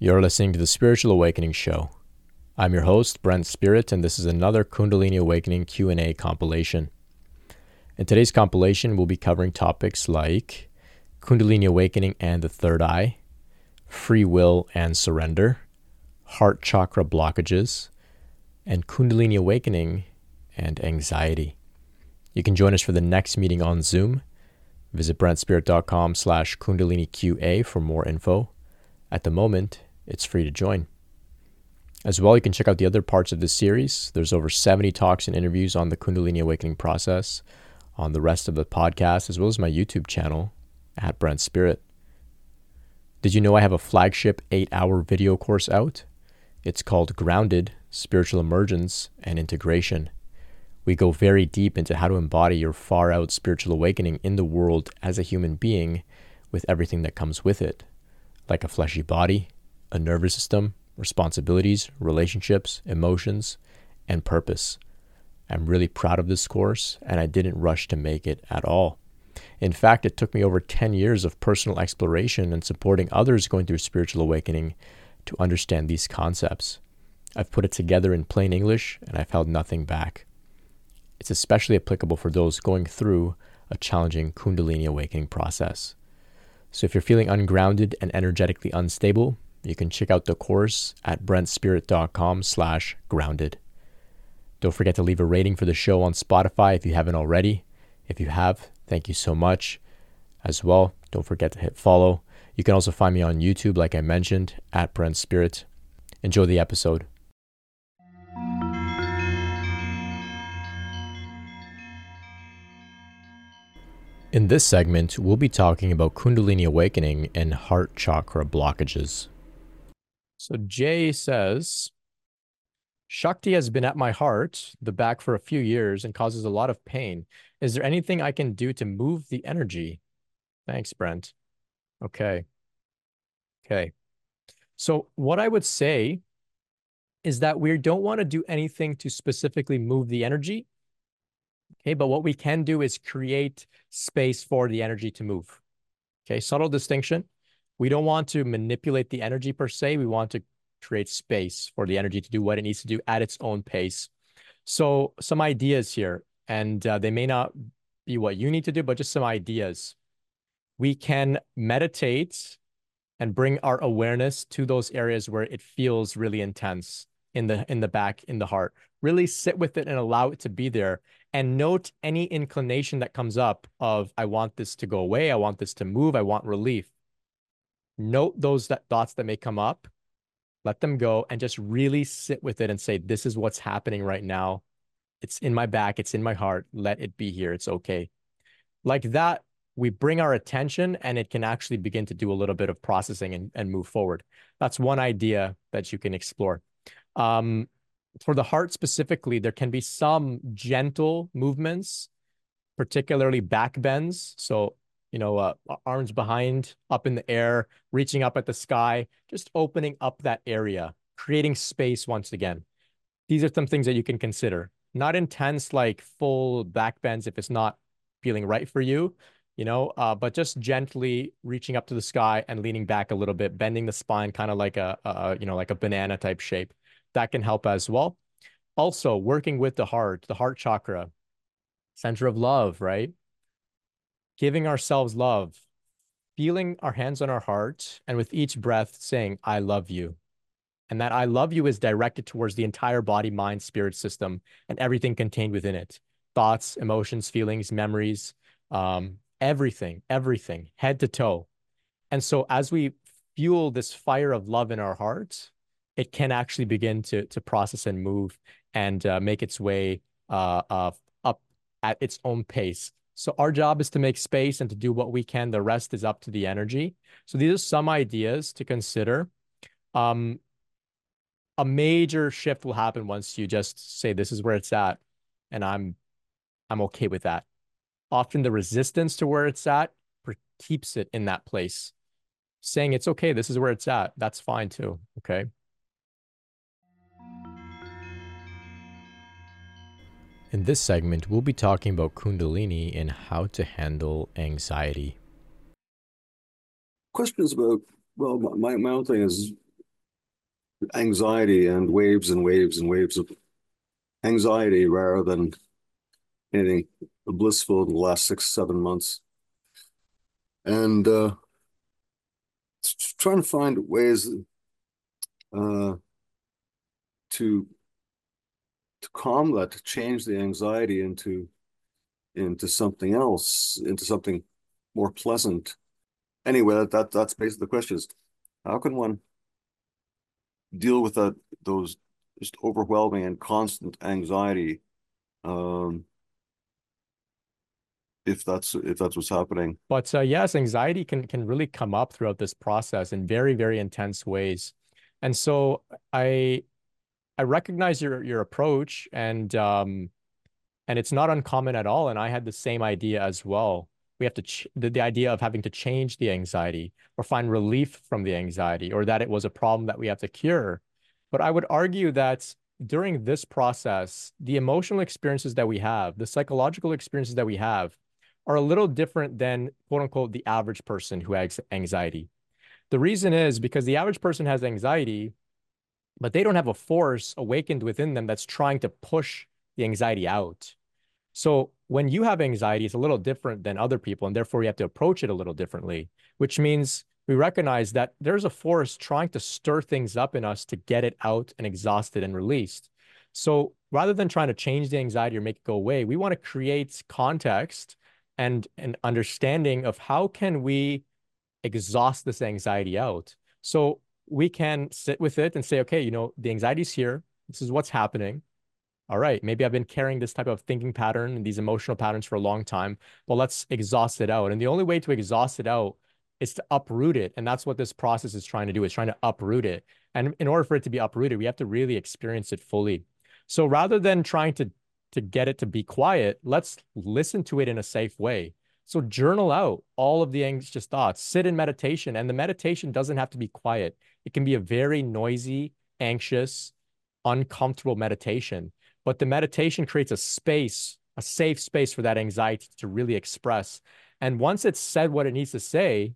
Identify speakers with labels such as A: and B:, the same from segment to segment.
A: You're listening to the Spiritual Awakening Show. I'm your host, Brent Spirit, and this is another Kundalini Awakening Q&A compilation. In today's compilation, we'll be covering topics like Kundalini Awakening and the Third Eye, free will and surrender, heart chakra blockages, and Kundalini Awakening and anxiety. You can join us for the next meeting on Zoom. Visit brentspirit.com slash kundaliniqa for more info. At the moment, it's free to join. As well, you can check out the other parts of this series. There's over 70 talks and interviews on the Kundalini Awakening process, on the rest of the podcast, as well as my YouTube channel at Brent Spirit. Did you know I have a flagship eight hour video course out? It's called Grounded Spiritual Emergence and Integration. We go very deep into how to embody your far out spiritual awakening in the world as a human being with everything that comes with it, like a fleshy body, a nervous system, responsibilities, relationships, emotions, and purpose. I'm really proud of this course, and I didn't rush to make it at all. In fact, it took me over 10 years of personal exploration and supporting others going through spiritual awakening to understand these concepts. I've put it together in plain English, and I've held nothing back. It's especially applicable for those going through a challenging Kundalini awakening process. So if you're feeling ungrounded and energetically unstable, you can check out the course at brentspirit.com slash grounded. Don't forget to leave a rating for the show on Spotify if you haven't already. If you have, thank you so much. As well, don't forget to hit follow. You can also find me on YouTube, like I mentioned, at Brent Spirit. Enjoy the episode. In this segment, we'll be talking about Kundalini awakening and heart chakra blockages. So Jay says, Shakti has been at my heart, the back, for a few years and causes a lot of pain. Is there anything I can do to move the energy? Thanks, Brent. Okay. Okay. So, what I would say is that we don't want to do anything to specifically move the energy. Okay. But what we can do is create space for the energy to move. Okay. Subtle distinction. We don't want to manipulate the energy per se. We want to create space for the energy to do what it needs to do at its own pace. So, some ideas here, and uh, they may not be what you need to do, but just some ideas. We can meditate and bring our awareness to those areas where it feels really intense in the in the back in the heart really sit with it and allow it to be there and note any inclination that comes up of i want this to go away i want this to move i want relief note those thoughts that may come up let them go and just really sit with it and say this is what's happening right now it's in my back it's in my heart let it be here it's okay like that we bring our attention and it can actually begin to do a little bit of processing and, and move forward. That's one idea that you can explore. Um, for the heart specifically, there can be some gentle movements, particularly back bends. So, you know, uh, arms behind, up in the air, reaching up at the sky, just opening up that area, creating space once again. These are some things that you can consider. Not intense, like full back bends if it's not feeling right for you, you know, uh, but just gently reaching up to the sky and leaning back a little bit, bending the spine kind of like a, a, you know, like a banana type shape. That can help as well. Also, working with the heart, the heart chakra, center of love, right? Giving ourselves love, feeling our hands on our heart, and with each breath saying, I love you. And that I love you is directed towards the entire body, mind, spirit system, and everything contained within it thoughts, emotions, feelings, memories, um, everything, everything, head to toe. And so as we fuel this fire of love in our hearts, it can actually begin to to process and move and uh, make its way uh, uh, up at its own pace. So our job is to make space and to do what we can. The rest is up to the energy. So these are some ideas to consider. Um, a major shift will happen once you just say this is where it's at, and I'm I'm okay with that often the resistance to where it's at keeps it in that place. Saying it's okay, this is where it's at, that's fine too. Okay. In this segment, we'll be talking about Kundalini and how to handle anxiety.
B: Questions about, well, my, my own thing is anxiety and waves and waves and waves of anxiety rather than anything blissful in the last six, seven months. And uh, trying to find ways uh, to to calm that, to change the anxiety into into something else, into something more pleasant. Anyway, that, that that's basically the question is how can one deal with that those just overwhelming and constant anxiety um if that's if that's what's happening
A: but uh, yes anxiety can can really come up throughout this process in very very intense ways and so i i recognize your your approach and um and it's not uncommon at all and i had the same idea as well. We have to the, the idea of having to change the anxiety or find relief from the anxiety or that it was a problem that we have to cure. But i would argue that during this process the emotional experiences that we have the psychological experiences that we have are a little different than quote unquote the average person who has anxiety. The reason is because the average person has anxiety but they don't have a force awakened within them that's trying to push the anxiety out so when you have anxiety, it's a little different than other people, and therefore you have to approach it a little differently, which means we recognize that there's a force trying to stir things up in us to get it out and exhausted and released. So rather than trying to change the anxiety or make it go away, we want to create context and an understanding of how can we exhaust this anxiety out. So we can sit with it and say, okay, you know, the anxiety's here. This is what's happening all right, maybe I've been carrying this type of thinking pattern and these emotional patterns for a long time, but let's exhaust it out. And the only way to exhaust it out is to uproot it. And that's what this process is trying to do, is trying to uproot it. And in order for it to be uprooted, we have to really experience it fully. So rather than trying to to get it to be quiet, let's listen to it in a safe way. So journal out all of the anxious thoughts, sit in meditation, and the meditation doesn't have to be quiet. It can be a very noisy, anxious, uncomfortable meditation but the meditation creates a space, a safe space for that anxiety to really express. And once it's said what it needs to say,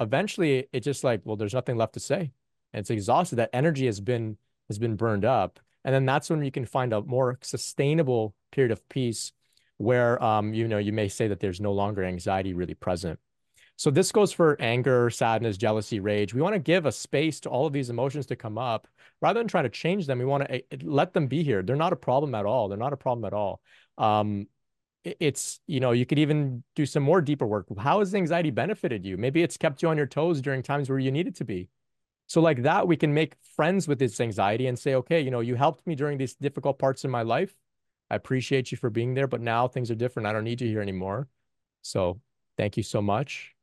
A: eventually it's just like, well, there's nothing left to say. And it's exhausted. That energy has been has been burned up. And then that's when you can find a more sustainable period of peace where um, you know, you may say that there's no longer anxiety really present. So this goes for anger, sadness, jealousy, rage. We want to give a space to all of these emotions to come up rather than trying to change them. We want to eh, eh, let them be here. They're not a problem at all. They're not a problem at all. Um, it's you know you could even do some more deeper work. How has anxiety benefited you? Maybe it's kept you on your toes during times where you needed to be. So like that, we can make friends with this anxiety and say, okay, you know, you helped me during these difficult parts in my life. I appreciate you for being there, but now things are different. I don't need you here anymore. So thank you so much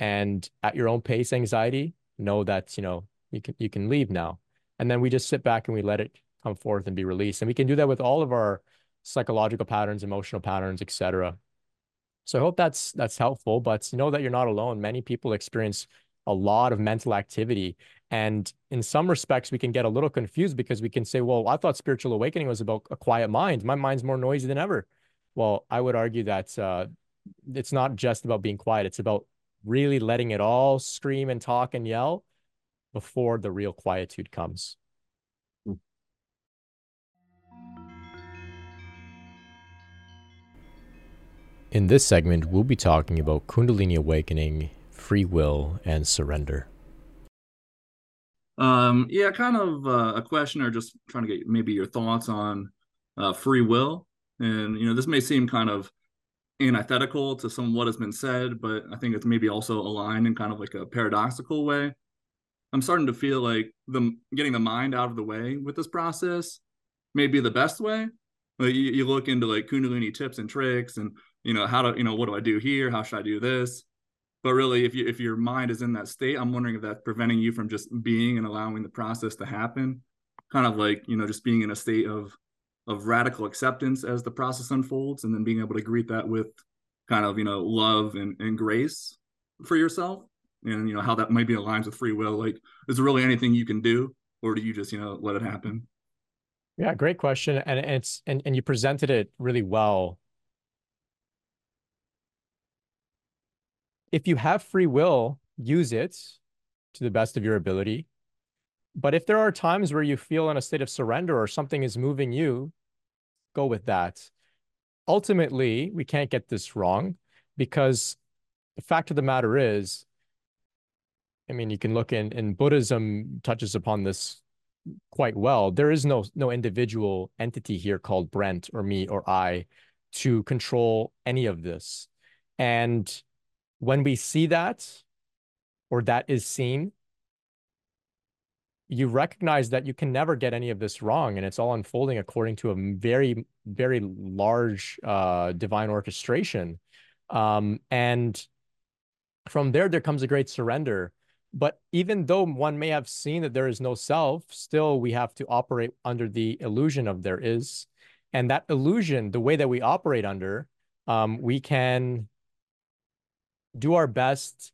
A: and at your own pace anxiety know that you know you can you can leave now. And then we just sit back and we let it come forth and be released. And we can do that with all of our psychological patterns emotional patterns etc so i hope that's that's helpful but know that you're not alone. Many people experience a lot of mental activity. And in some respects we can get a little confused because we can say well i thought spiritual awakening was about a quiet mind. My mind's more noisy than ever. Well i would argue that uh, it's not just about being quiet. It's about really letting it all scream and talk and yell before the real quietude comes. In this segment, we'll be talking about Kundalini awakening, free will, and surrender.
C: Um, yeah, kind of uh, a question or just trying to get maybe your thoughts on uh, free will. And, you know, this may seem kind of antithetical to some what has been said, but I think it's maybe also aligned in kind of like a paradoxical way. I'm starting to feel like the getting the mind out of the way with this process may be the best way. Like you, you look into like Kundalini tips and tricks, and you know how to you know what do I do here? How should I do this? But really, if you if your mind is in that state, I'm wondering if that's preventing you from just being and allowing the process to happen. Kind of like you know just being in a state of of radical acceptance as the process unfolds and then being able to greet that with kind of you know love and, and grace for yourself. And you know how that maybe aligns with free will. Like is there really anything you can do or do you just you know let it happen?
A: Yeah great question. And it's and, and you presented it really well. If you have free will use it to the best of your ability. But if there are times where you feel in a state of surrender or something is moving you, go with that. Ultimately, we can't get this wrong because the fact of the matter is, I mean, you can look in, in Buddhism touches upon this quite well. There is no no individual entity here called Brent or me or I to control any of this. And when we see that, or that is seen, you recognize that you can never get any of this wrong and it's all unfolding according to a very very large uh, divine orchestration. Um, and from there there comes a great surrender. But even though one may have seen that there is no self still we have to operate under the illusion of there is. And that illusion the way that we operate under um, we can do our best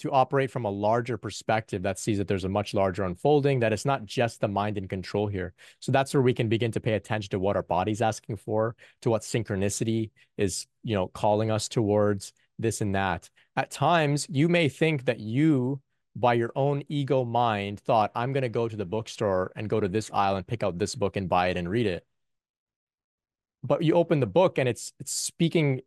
A: to operate from a larger perspective that sees that there's a much larger unfolding, that it's not just the mind in control here. So that's where we can begin to pay attention to what our body's asking for, to what synchronicity is, you know, calling us towards this and that. At times, you may think that you, by your own ego mind, thought, I'm going to go to the bookstore and go to this aisle and pick out this book and buy it and read it. But you open the book and it's it's speaking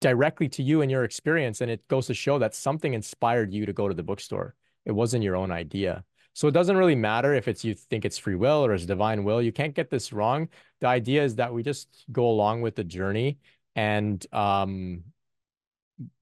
A: directly to you and your experience. And it goes to show that something inspired you to go to the bookstore. It wasn't your own idea. So it doesn't really matter if it's you think it's free will or it's divine will. You can't get this wrong. The idea is that we just go along with the journey and um,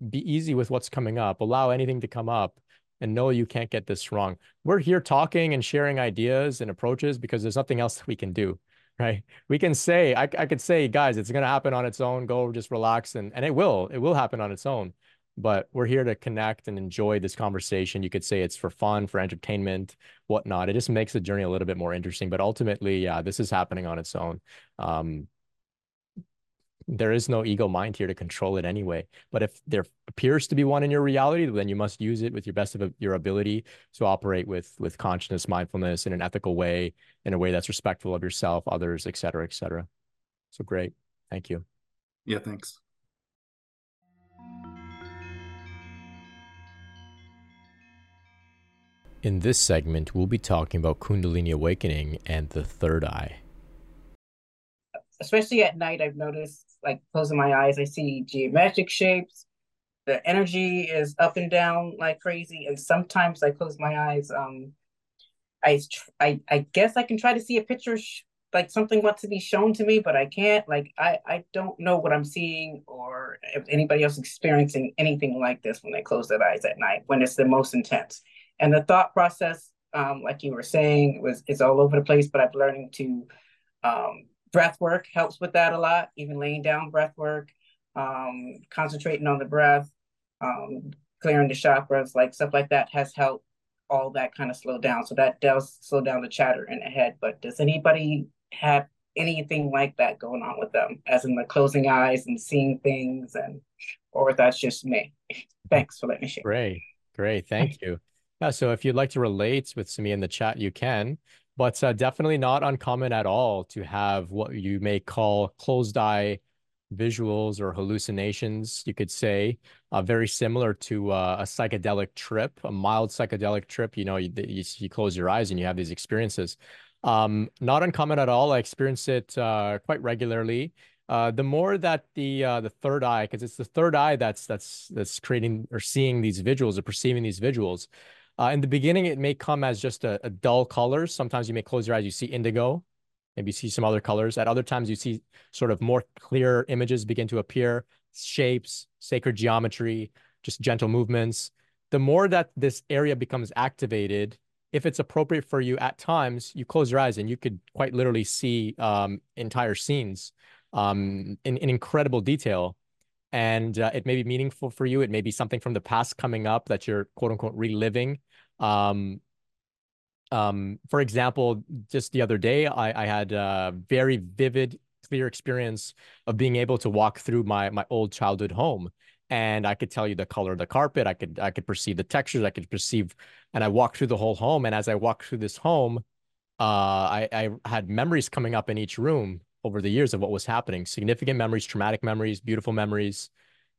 A: be easy with what's coming up. Allow anything to come up and know you can't get this wrong. We're here talking and sharing ideas and approaches because there's nothing else that we can do right? We can say, I, I could say, guys, it's going to happen on its own. Go just relax. And, and it will, it will happen on its own. But we're here to connect and enjoy this conversation. You could say it's for fun, for entertainment, whatnot. It just makes the journey a little bit more interesting. But ultimately, yeah, this is happening on its own. Um, there is no ego mind here to control it anyway. But if there appears to be one in your reality, then you must use it with your best of your ability to operate with with consciousness, mindfulness in an ethical way, in a way that's respectful of yourself, others, et cetera, et cetera. So great. Thank you.
C: Yeah, thanks.
A: In this segment, we'll be talking about Kundalini awakening and the third eye
D: especially at night, I've noticed like closing my eyes, I see geometric shapes. The energy is up and down like crazy, and sometimes I close my eyes. Um, I I I guess I can try to see a picture, like something wants to be shown to me, but I can't. Like I I don't know what I'm seeing, or if anybody else experiencing anything like this when they close their eyes at night when it's the most intense. And the thought process, um, like you were saying, was is all over the place. But I'm learning to um, breath work helps with that a lot, even laying down breath work, um, concentrating on the breath, um, clearing the chakras, like stuff like that has helped all that kind of slow down. So that does slow down the chatter in the head. But does anybody have anything like that going on with them, as in the closing eyes and seeing things, and or that's just me? Thanks for letting me share.
A: Great, great, thank you. Yeah, so if you'd like to relate with me in the chat, you can but uh, definitely not uncommon at all to have what you may call closed eye visuals or hallucinations, you could say, uh, very similar to uh, a psychedelic trip, a mild psychedelic trip. You know, you, you, you close your eyes and you have these experiences. Um, not uncommon at all. I experience it uh, quite regularly. Uh, the more that the uh, the third eye, because it's the third eye that's that's that's creating or seeing these visuals or perceiving these visuals. Uh, in the beginning, it may come as just a, a, dull colors. Sometimes you may close your eyes, you see indigo, maybe you see some other colors. At other times, you see sort of more clear images begin to appear, shapes, sacred geometry, just gentle movements. The more that this area becomes activated, if it's appropriate for you at times, you close your eyes and you could quite literally see um, entire scenes um, in, in incredible detail and uh, it may be meaningful for you. It may be something from the past coming up that you're quote unquote reliving. Um, um, for example, just the other day, I, I had a very vivid, clear experience of being able to walk through my my old childhood home, and I could tell you the color of the carpet. I could I could perceive the textures. I could perceive, and I walked through the whole home. And as I walked through this home, uh, I, I had memories coming up in each room over the years of what was happening significant memories, traumatic memories, beautiful memories.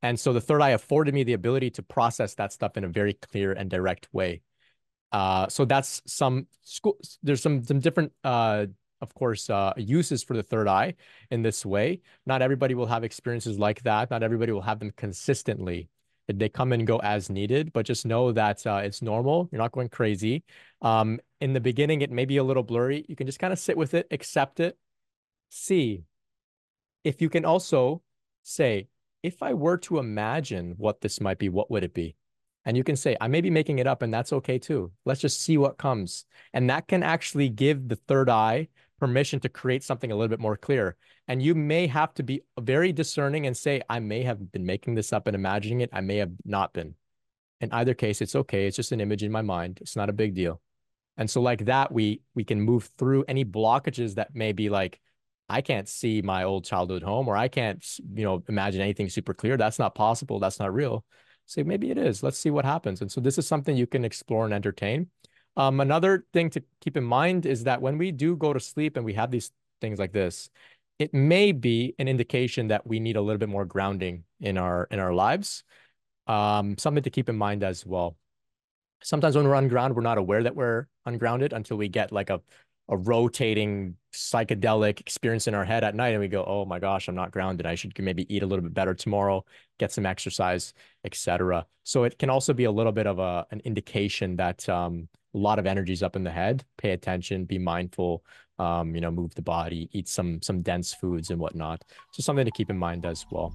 A: And so the third eye afforded me the ability to process that stuff in a very clear and direct way. Uh, so that's some school. There's some some different, uh, of course, uh, uses for the third eye in this way. Not everybody will have experiences like that. Not everybody will have them consistently. They come and go as needed, but just know that uh, it's normal. You're not going crazy. Um, in the beginning, it may be a little blurry. You can just kind of sit with it, accept it, see. If you can also say, if I were to imagine what this might be, what would it be? And you can say, I may be making it up, and that's okay too. Let's just see what comes. And that can actually give the third eye permission to create something a little bit more clear. And you may have to be very discerning and say, I may have been making this up and imagining it. I may have not been. In either case, it's okay. It's just an image in my mind. It's not a big deal. And so like that, we we can move through any blockages that may be like, I can't see my old childhood home, or I can't, you know, imagine anything super clear. That's not possible. That's not real. Say maybe it is. Let's see what happens. And so this is something you can explore and entertain. Um, another thing to keep in mind is that when we do go to sleep and we have these things like this, it may be an indication that we need a little bit more grounding in our in our lives. Um, something to keep in mind as well. Sometimes when we're ungrounded, we're not aware that we're ungrounded until we get like a a rotating psychedelic experience in our head at night and we go oh my gosh i'm not grounded. I should maybe eat a little bit better tomorrow get some exercise etc so it can also be a little bit of a an indication that um, a lot of energy is up in the head. Pay attention be mindful um, you know move the body eat some some dense foods and whatnot. So something to keep in mind as well